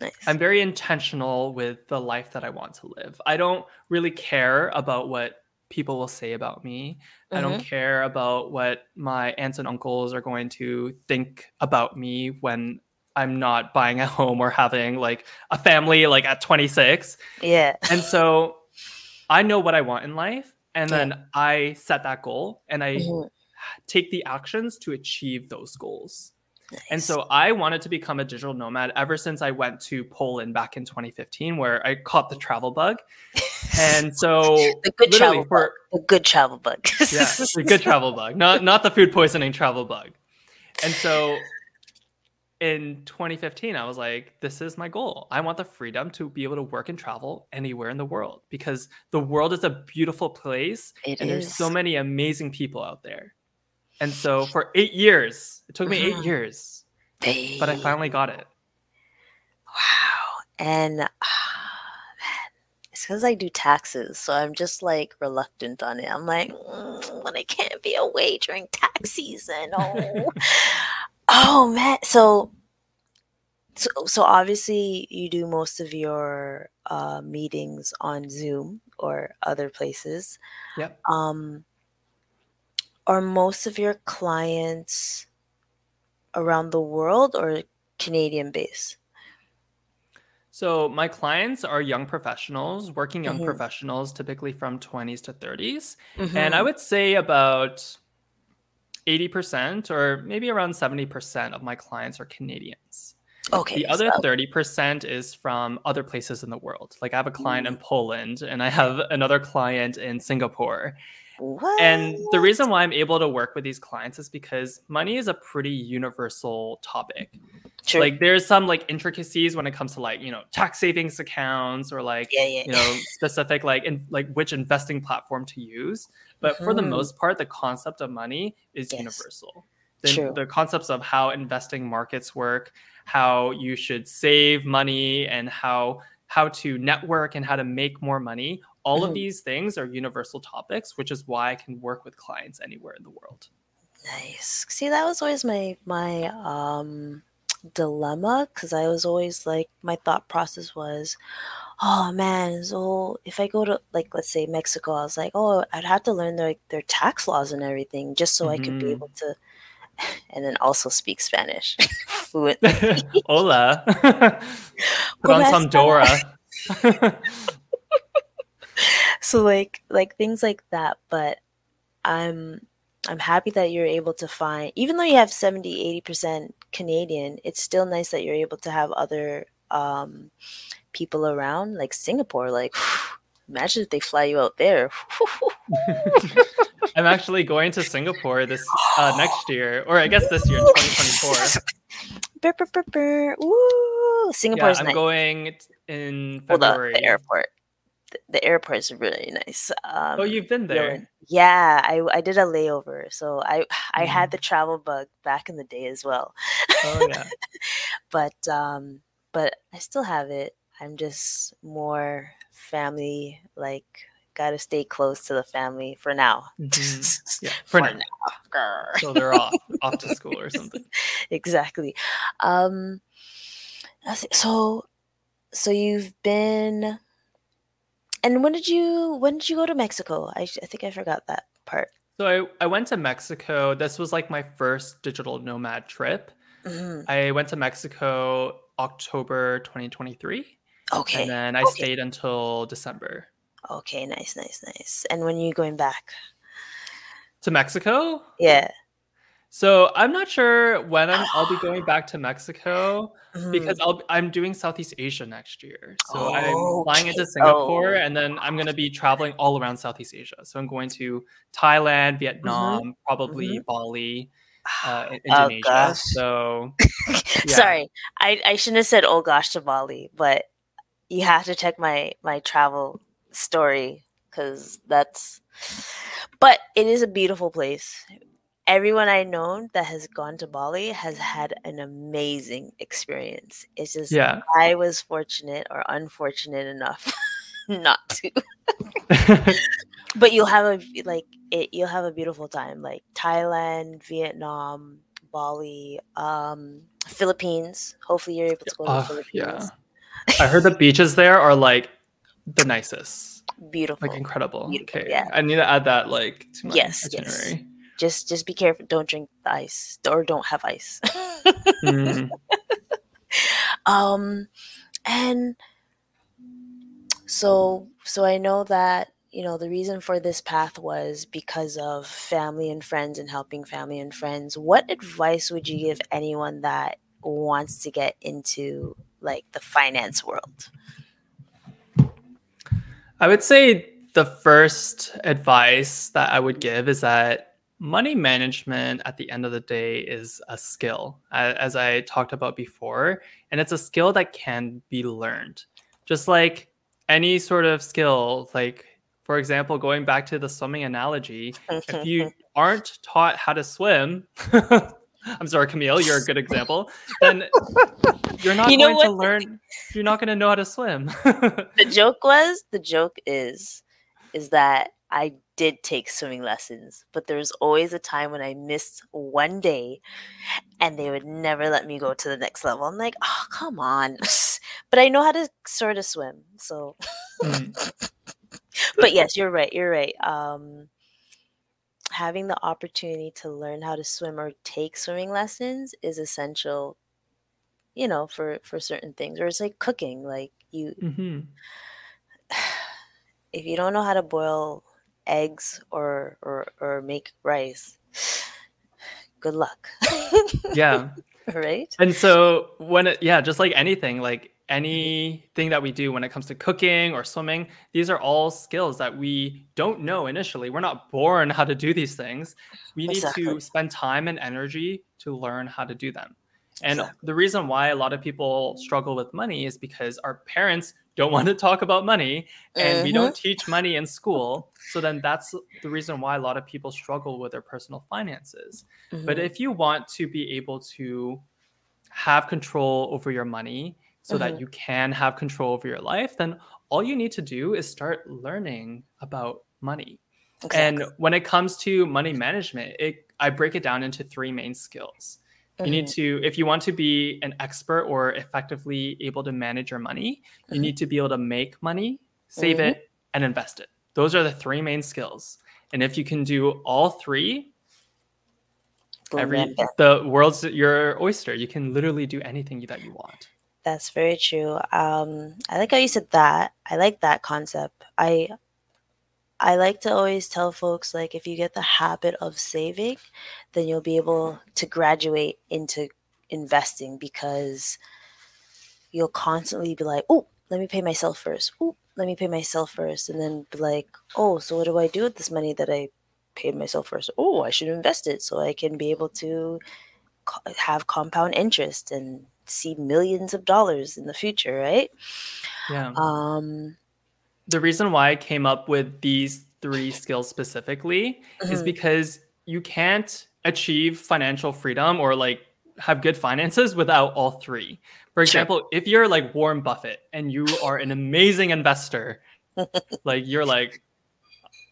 Speaker 3: nice. I'm very intentional with the life that I want to live. I don't really care about what people will say about me. Mm-hmm. I don't mm-hmm. care about what my aunts and uncles are going to think about me when I'm not buying a home or having like a family like at 26.
Speaker 2: Yeah.
Speaker 3: And so I know what I want in life, and then yeah. I set that goal and I mm-hmm. take the actions to achieve those goals. Nice. And so I wanted to become a digital nomad ever since I went to Poland back in 2015, where I caught the travel bug. And so
Speaker 2: the good travel for, bug. The good travel bug.
Speaker 3: yeah, the good travel bug, not not the food poisoning travel bug. And so in 2015, I was like, this is my goal. I want the freedom to be able to work and travel anywhere in the world because the world is a beautiful place
Speaker 2: it
Speaker 3: and
Speaker 2: is.
Speaker 3: there's so many amazing people out there. And so for eight years, it took me eight mm-hmm. years, but I finally got it.
Speaker 2: Wow. And man, it's because I do taxes. So I'm just like reluctant on it. I'm like, mm, but I can't be away during tax season. Oh, oh man. So, so, so obviously you do most of your uh, meetings on Zoom or other places.
Speaker 3: Yep.
Speaker 2: Um, are most of your clients around the world or Canadian based?
Speaker 3: So my clients are young professionals, working young mm-hmm. professionals, typically from 20s to 30s. Mm-hmm. And I mm-hmm. would say about 80% or maybe around 70% of my clients are Canadians.
Speaker 2: Okay.
Speaker 3: The other so. 30% is from other places in the world. Like I have a client mm. in Poland and I have another client in Singapore.
Speaker 2: What?
Speaker 3: And the reason why I'm able to work with these clients is because money is a pretty universal topic. True. Like there's some like intricacies when it comes to like, you know, tax savings accounts or like,
Speaker 2: yeah, yeah.
Speaker 3: you know, specific like in like which investing platform to use. But mm-hmm. for the mm-hmm. most part, the concept of money is yes. universal. The, True. the concepts of how investing markets work, how you should save money and how how to network and how to make more money all mm-hmm. of these things are universal topics, which is why I can work with clients anywhere in the world.
Speaker 2: Nice. See, that was always my my um dilemma because I was always like my thought process was, oh man, so if I go to like let's say Mexico, I was like, oh, I'd have to learn their their tax laws and everything just so mm-hmm. I could be able to and then also speak Spanish fluently.
Speaker 3: Hola. Put on some Dora
Speaker 2: so like like things like that but i'm i'm happy that you're able to find even though you have 70 80% canadian it's still nice that you're able to have other um people around like singapore like imagine if they fly you out there.
Speaker 3: I'm actually going to singapore this uh, next year or i guess this year in 2024
Speaker 2: burr, burr, burr, Ooh, Singapore's
Speaker 3: yeah, I'm
Speaker 2: nice.
Speaker 3: going in February.
Speaker 2: the airport the airport is really nice. Um,
Speaker 3: oh, you've been there?
Speaker 2: Yeah, I, I did a layover, so I I mm. had the travel bug back in the day as well.
Speaker 3: Oh yeah.
Speaker 2: but um, but I still have it. I'm just more family like. Got to stay close to the family for now.
Speaker 3: Mm-hmm. Yeah, for, for now. now. so they're off off to school or something.
Speaker 2: exactly. Um, so so you've been and when did you when did you go to Mexico? I, I think I forgot that part.
Speaker 3: So I, I went to Mexico. This was like my first digital nomad trip. Mm-hmm. I went to Mexico October 2023.
Speaker 2: Okay.
Speaker 3: And then I
Speaker 2: okay.
Speaker 3: stayed until December.
Speaker 2: Okay, nice, nice, nice. And when are you going back?
Speaker 3: To Mexico?
Speaker 2: Yeah.
Speaker 3: So I'm not sure when i will be going back to Mexico mm-hmm. because I'll, I'm doing Southeast Asia next year. So I'm flying into Singapore oh. and then I'm going to be traveling all around Southeast Asia. So I'm going to Thailand, mm-hmm. Vietnam, mm-hmm. probably mm-hmm. Bali, uh, oh, Indonesia. Oh, so
Speaker 2: yeah. sorry, I, I shouldn't have said oh gosh to Bali, but you have to check my my travel story because that's. But it is a beautiful place everyone I know that has gone to Bali has had an amazing experience. It's just
Speaker 3: yeah.
Speaker 2: I was fortunate or unfortunate enough not to. but you'll have a like it, you'll have a beautiful time like Thailand, Vietnam, Bali, um, Philippines. Hopefully you're able to go to the Philippines.
Speaker 3: Yeah. I heard the beaches there are like the nicest.
Speaker 2: Beautiful.
Speaker 3: Like incredible.
Speaker 2: Beautiful,
Speaker 3: okay.
Speaker 2: Yeah.
Speaker 3: I need to add that like to my
Speaker 2: yes,
Speaker 3: itinerary.
Speaker 2: Yes just just be careful don't drink the ice or don't have ice mm. um and so so i know that you know, the reason for this path was because of family and friends and helping family and friends. What advice would you give anyone that wants to get into like the finance world?
Speaker 3: I would say the first advice that I would give is that money management at the end of the day is a skill, as I talked about before, and it's a skill that can be learned. Just like any sort of skill, like for example, going back to the swimming analogy, if you aren't taught how to swim, I'm sorry, Camille, you're a good example. Then you're not you going to learn. You're not going to know how to swim.
Speaker 2: the joke was, the joke is, is that I did take swimming lessons, but there was always a time when I missed one day and they would never let me go to the next level. I'm like, oh, come on. but I know how to sort of swim. So, mm. but yes, you're right. You're right. Um, having the opportunity to learn how to swim or take swimming lessons is essential you know for for certain things or it's like cooking like you mm-hmm. if you don't know how to boil eggs or or or make rice good luck.
Speaker 3: Yeah.
Speaker 2: Right?
Speaker 3: And so when it yeah just like anything like anything that we do when it comes to cooking or swimming these are all skills that we don't know initially. We're not born how to do these things. We need exactly. to spend time and energy to learn how to do them. And exactly. the reason why a lot of people struggle with money is because our parents don't want to talk about money and mm-hmm. we don't teach money in school. So then that's the reason why a lot of people struggle with their personal finances. Mm-hmm. But if you want to be able to have control over your money so mm-hmm. that you can have control over your life, then all you need to do is start learning about money. Exactly. And when it comes to money management, it, I break it down into three main skills. Mm-hmm. You need to, if you want to be an expert or effectively able to manage your money, mm-hmm. you need to be able to make money, save mm-hmm. it, and invest it. Those are the three main skills. And if you can do all three, every the world's your oyster. You can literally do anything that you want.
Speaker 2: That's very true. Um, I like how you said that. I like that concept. I I like to always tell folks like if you get the habit of saving, then you'll be able to graduate into investing because you'll constantly be like, "Oh, let me pay myself first. Oh, let me pay myself first. And then be like, "Oh, so what do I do with this money that I paid myself first? Oh, I should invest it so I can be able to co- have compound interest and see millions of dollars in the future, right?"
Speaker 3: Yeah. Um the reason why I came up with these three skills specifically mm-hmm. is because you can't achieve financial freedom or like have good finances without all three. For example, sure. if you're like Warren Buffett and you are an amazing investor, like you're like,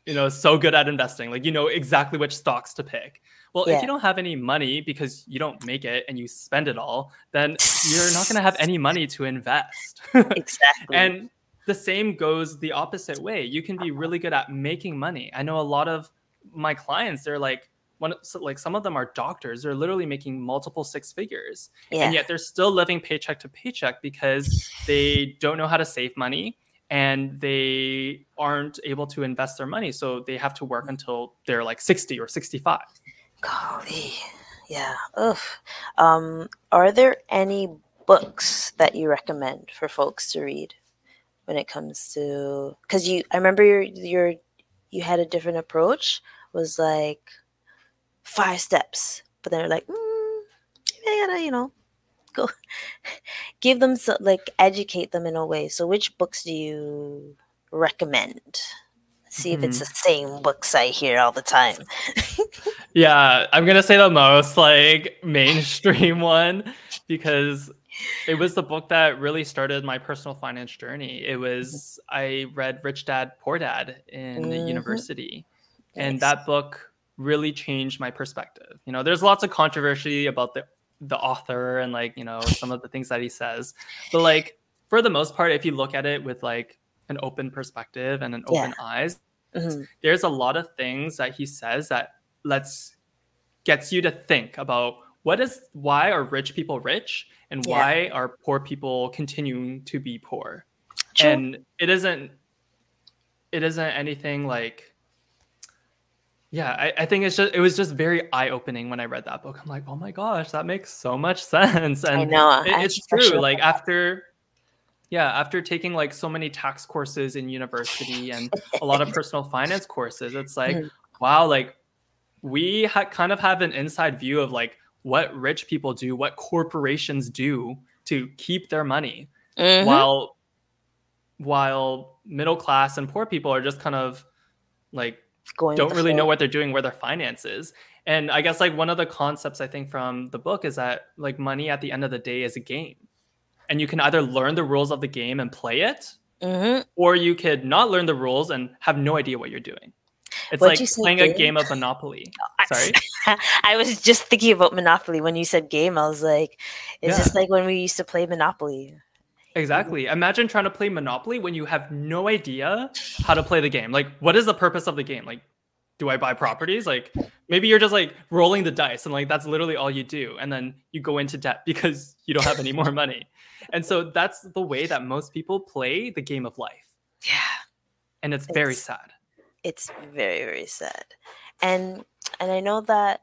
Speaker 3: you know, so good at investing, like you know exactly which stocks to pick. Well, yeah. if you don't have any money because you don't make it and you spend it all, then you're not going to have any money to invest.
Speaker 2: exactly.
Speaker 3: and the same goes the opposite way. You can be really good at making money. I know a lot of my clients, they're like, one, like some of them are doctors. They're literally making multiple six figures, yeah. and yet they're still living paycheck to paycheck because they don't know how to save money and they aren't able to invest their money. So they have to work until they're like 60 or 65.
Speaker 2: Golly. Yeah. Ugh. Um, are there any books that you recommend for folks to read? When it comes to because you I remember your your you had a different approach was like five steps, but then they're like, mm, I gotta you know go give them so, like educate them in a way. So which books do you recommend? see if it's mm-hmm. the same books I hear all the time.
Speaker 3: yeah, I'm gonna say the most like mainstream one because it was the book that really started my personal finance journey. It was I read Rich Dad Poor Dad in mm-hmm. university, and that book really changed my perspective. You know, there's lots of controversy about the the author and like you know some of the things that he says, but like for the most part, if you look at it with like an open perspective and an open yeah. eyes, mm-hmm. there's a lot of things that he says that lets gets you to think about what is why are rich people rich and yeah. why are poor people continuing to be poor True. and it isn't it isn't anything like yeah I, I, think it's just it was just very eye-opening when i read that book i'm like oh my gosh that makes so much sense and
Speaker 2: i know
Speaker 3: it, it's true like after yeah after taking like so many tax courses in university and a lot of personal finance courses it's like mm-hmm. wow like we ha- kind of have an inside view of like what rich people do what corporations do to keep their money mm-hmm. while while middle class and poor people are just kind of like Going don't really know what they're doing where their finances and i guess like one of the concepts i think from the book is that like money at the end of the day is a game and you can either learn the rules of the game and play it mm-hmm. or you could not learn the rules and have no idea what you're doing it's What'd like playing game? a game of monopoly sorry
Speaker 2: i was just thinking about monopoly when you said game i was like is yeah. this like when we used to play monopoly
Speaker 3: Exactly. Imagine trying to play Monopoly when you have no idea how to play the game. Like, what is the purpose of the game? Like, do I buy properties? Like, maybe you're just like rolling the dice and like that's literally all you do. And then you go into debt because you don't have any more money. And so that's the way that most people play the game of life.
Speaker 2: Yeah.
Speaker 3: And it's, it's very sad.
Speaker 2: It's very, very sad. And and I know that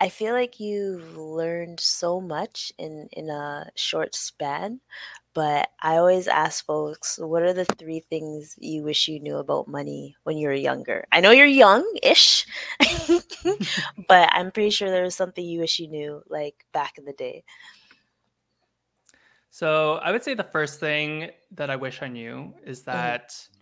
Speaker 2: I feel like you've learned so much in in a short span, but I always ask folks, what are the three things you wish you knew about money when you were younger? I know you're young-ish, but I'm pretty sure there was something you wish you knew like back in the day.
Speaker 3: So I would say the first thing that I wish I knew is mm-hmm. that mm-hmm.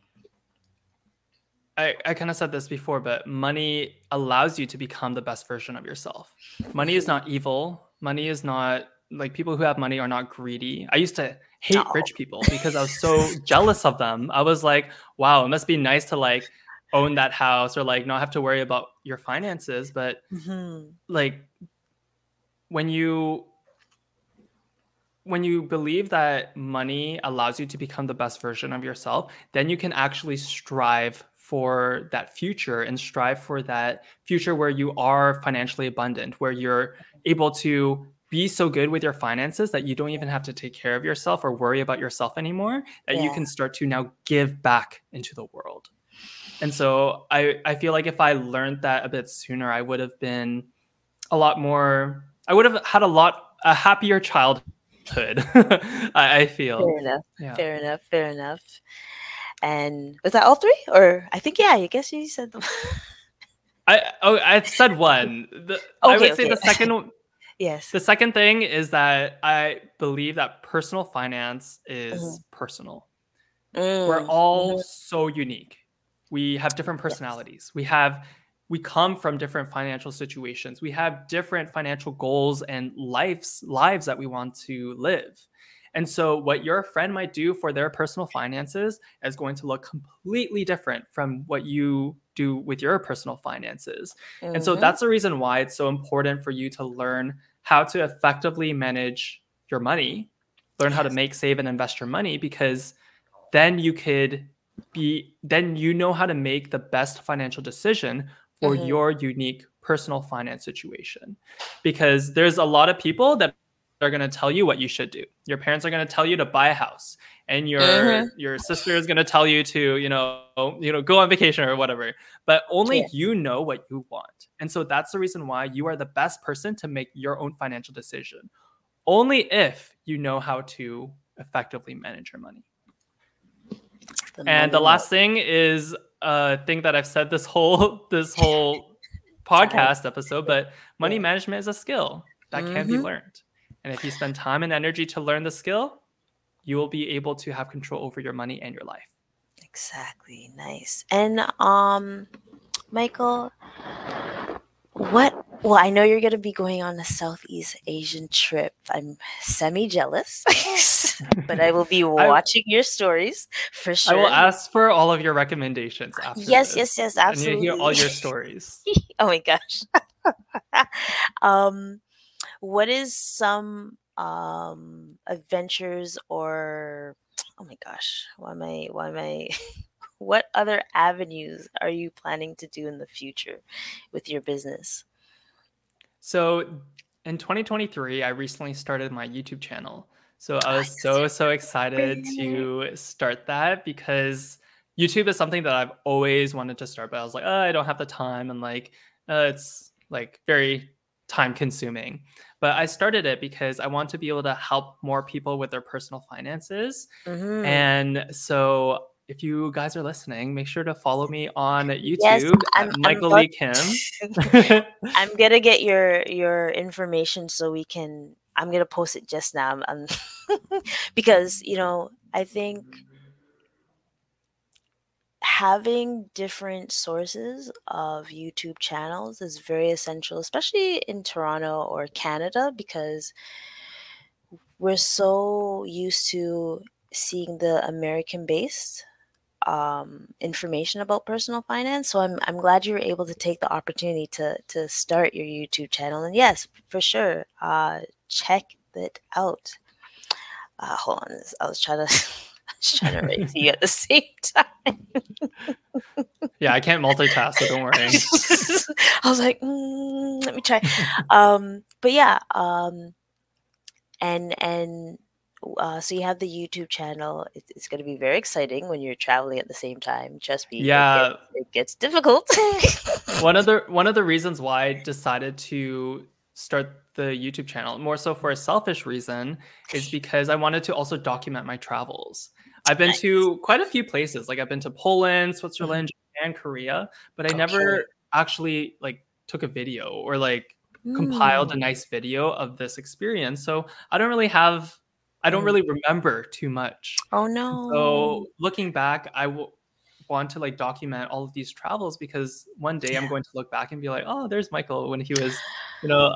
Speaker 3: I, I kind of said this before, but money allows you to become the best version of yourself. Money is not evil. Money is not like people who have money are not greedy. I used to hate no. rich people because I was so jealous of them. I was like, wow, it must be nice to like own that house or like not have to worry about your finances. But mm-hmm. like when you when you believe that money allows you to become the best version of yourself, then you can actually strive for that future and strive for that future where you are financially abundant, where you're able to be so good with your finances that you don't even have to take care of yourself or worry about yourself anymore, that yeah. you can start to now give back into the world. And so I, I feel like if I learned that a bit sooner, I would have been a lot more, I would have had a lot, a happier childhood. I, I, feel.
Speaker 2: Fair enough. Yeah. Fair enough. Fair enough. And was that all three? Or I think yeah, I guess you said them.
Speaker 3: I oh I said one. The, okay, I would okay. say the second
Speaker 2: Yes.
Speaker 3: The second thing is that I believe that personal finance is mm-hmm. personal. Mm. We're all mm-hmm. so unique. We have different personalities. Yes. We have we come from different financial situations. We have different financial goals and lives lives that we want to live. And so, what your friend might do for their personal finances is going to look completely different from what you do with your personal finances. Mm-hmm. And so, mm-hmm. that's the reason why it's so important for you to learn how to effectively manage your money, learn how to make, save, and invest your money, because then you could be, then you know how to make the best financial decision for mm-hmm. your unique personal finance situation. Because there's a lot of people that are going to tell you what you should do. Your parents are going to tell you to buy a house, and your mm-hmm. your sister is going to tell you to you know you know go on vacation or whatever. But only yeah. you know what you want, and so that's the reason why you are the best person to make your own financial decision. Only if you know how to effectively manage your money. The and the last thing is a thing that I've said this whole this whole podcast episode, but money management is a skill that mm-hmm. can be mm-hmm. learned. And if you spend time and energy to learn the skill, you will be able to have control over your money and your life.
Speaker 2: Exactly. Nice. And um Michael, what well, I know you're going to be going on a Southeast Asian trip. I'm semi jealous, but I will be watching I, your stories for sure.
Speaker 3: I will ask for all of your recommendations after.
Speaker 2: Yes,
Speaker 3: this.
Speaker 2: yes, yes, absolutely.
Speaker 3: I hear all your stories.
Speaker 2: oh my gosh. um, what is some um adventures or oh my gosh why am i why am i what other avenues are you planning to do in the future with your business?
Speaker 3: So in 2023 i recently started my youtube channel. So i was so so excited to start that because YouTube is something that I've always wanted to start, but I was like, oh, I don't have the time, and like uh, it's like very time consuming. But I started it because I want to be able to help more people with their personal finances, mm-hmm. and so if you guys are listening, make sure to follow me on YouTube yes, I'm, Michael I'm Lee Kim.
Speaker 2: I'm gonna get your your information so we can. I'm gonna post it just now, I'm, because you know I think having different sources of YouTube channels is very essential, especially in Toronto or Canada, because we're so used to seeing the American based um, information about personal finance. So I'm I'm glad you were able to take the opportunity to to start your YouTube channel. And yes, for sure, uh, check it out. Uh, hold on, I was trying to. I was trying to write to you at the same time.
Speaker 3: yeah, I can't multitask, so don't worry.
Speaker 2: I was like, mm, let me try. Um, but yeah, um, and and uh, so you have the YouTube channel. It's, it's going to be very exciting when you're traveling at the same time. Just be
Speaker 3: yeah,
Speaker 2: it it gets difficult.
Speaker 3: one of the one of the reasons why I decided to start the YouTube channel, more so for a selfish reason, is because I wanted to also document my travels. I've been nice. to quite a few places. Like I've been to Poland, Switzerland, mm-hmm. Japan, Korea, but I okay. never actually like took a video or like mm. compiled a mm. nice video of this experience. So I don't really have I don't mm. really remember too much.
Speaker 2: Oh no.
Speaker 3: So looking back, I will want to like document all of these travels because one day yeah. I'm going to look back and be like, oh, there's Michael when he was, you know,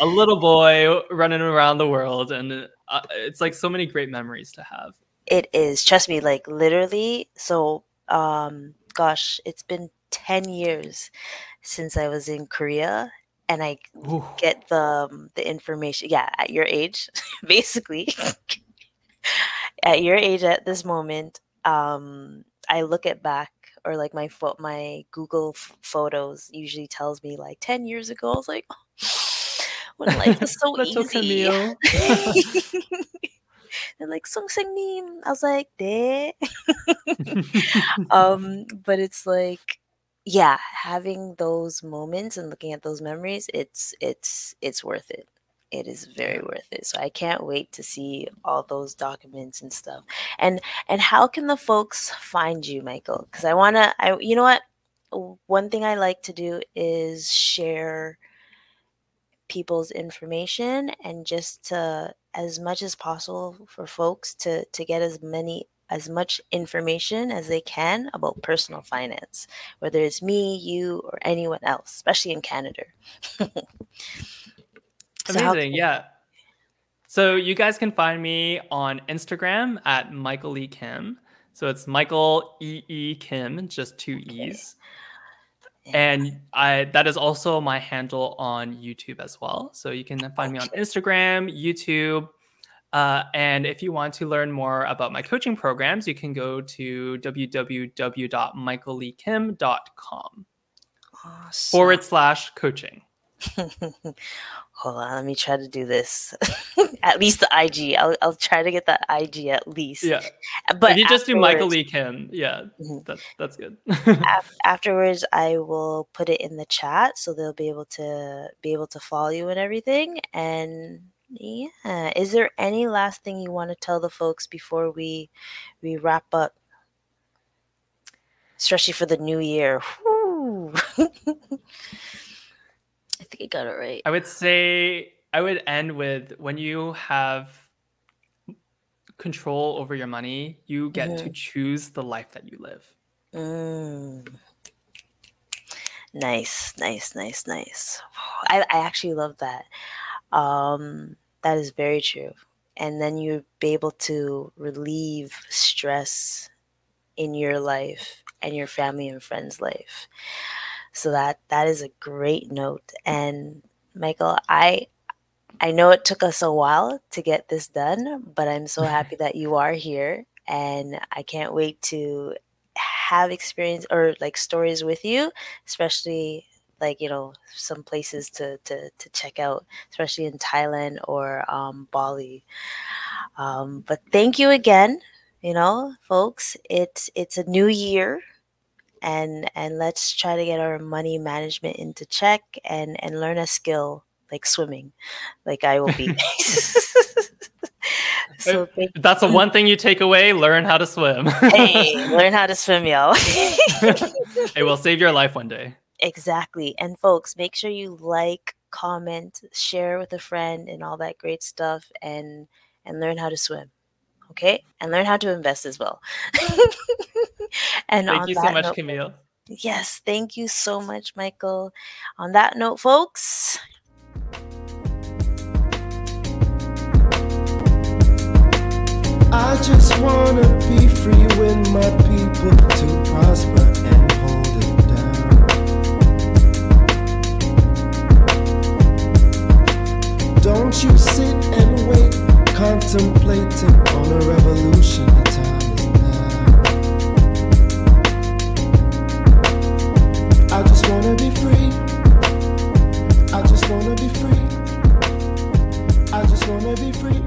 Speaker 3: a little boy running around the world, and uh, it's like so many great memories to have.
Speaker 2: It is. Trust me, like literally. So, um, gosh, it's been ten years since I was in Korea, and I Ooh. get the um, the information. Yeah, at your age, basically, at your age at this moment, um, I look at back or like my fo- my Google f- photos usually tells me like ten years ago. I was like, oh, when life was so easy. They're like Song Sang I was like, "There." um, but it's like yeah, having those moments and looking at those memories, it's it's it's worth it. It is very worth it. So I can't wait to see all those documents and stuff. And and how can the folks find you, Michael? Because I wanna I you know what? One thing I like to do is share people's information and just to as much as possible for folks to to get as many as much information as they can about personal finance, whether it's me, you, or anyone else, especially in Canada.
Speaker 3: so Amazing. yeah. So you guys can find me on Instagram at Michael E. Kim. So it's Michael E. E. Kim, just two E's. And I that is also my handle on YouTube as well. So you can find me on Instagram, YouTube, uh, and if you want to learn more about my coaching programs, you can go to www.michaeleekim.com awesome. forward slash coaching.
Speaker 2: Hold on, let me try to do this. at least the IG. I'll, I'll try to get that IG at least.
Speaker 3: Yeah. But if you just do Michael Lee Kim, yeah, mm-hmm. that's that's good.
Speaker 2: afterwards, I will put it in the chat so they'll be able to be able to follow you and everything. And yeah. Is there any last thing you want to tell the folks before we we wrap up? Especially for the new year. I think got it right.
Speaker 3: I would say I would end with when you have control over your money, you get mm-hmm. to choose the life that you live.
Speaker 2: Mm. Nice, nice, nice, nice. I, I actually love that. Um, that is very true. And then you'll be able to relieve stress in your life and your family and friends' life. So that that is a great note. And Michael, I I know it took us a while to get this done, but I'm so happy that you are here and I can't wait to have experience or like stories with you, especially like you know some places to to, to check out especially in thailand or um, bali um, but thank you again you know, folks, it's it's a new year and and let's try to get our money management into check and and learn a skill like swimming like i will be.
Speaker 3: So that's the one thing you take away learn how to swim.
Speaker 2: Hey learn how to swim y'all.
Speaker 3: It will save your life one day.
Speaker 2: Exactly and folks make sure you like comment share with a friend and all that great stuff and and learn how to swim okay? And learn how to invest as well.
Speaker 3: And thank you so much note, camille.
Speaker 2: yes thank you so much michael. On that note folks
Speaker 1: I just wanna be free with my people to prosper and hold it down. Don't you sit and wait, contemplating on a revolution. The time is now. I just wanna be free. I just wanna be free. I just wanna be free.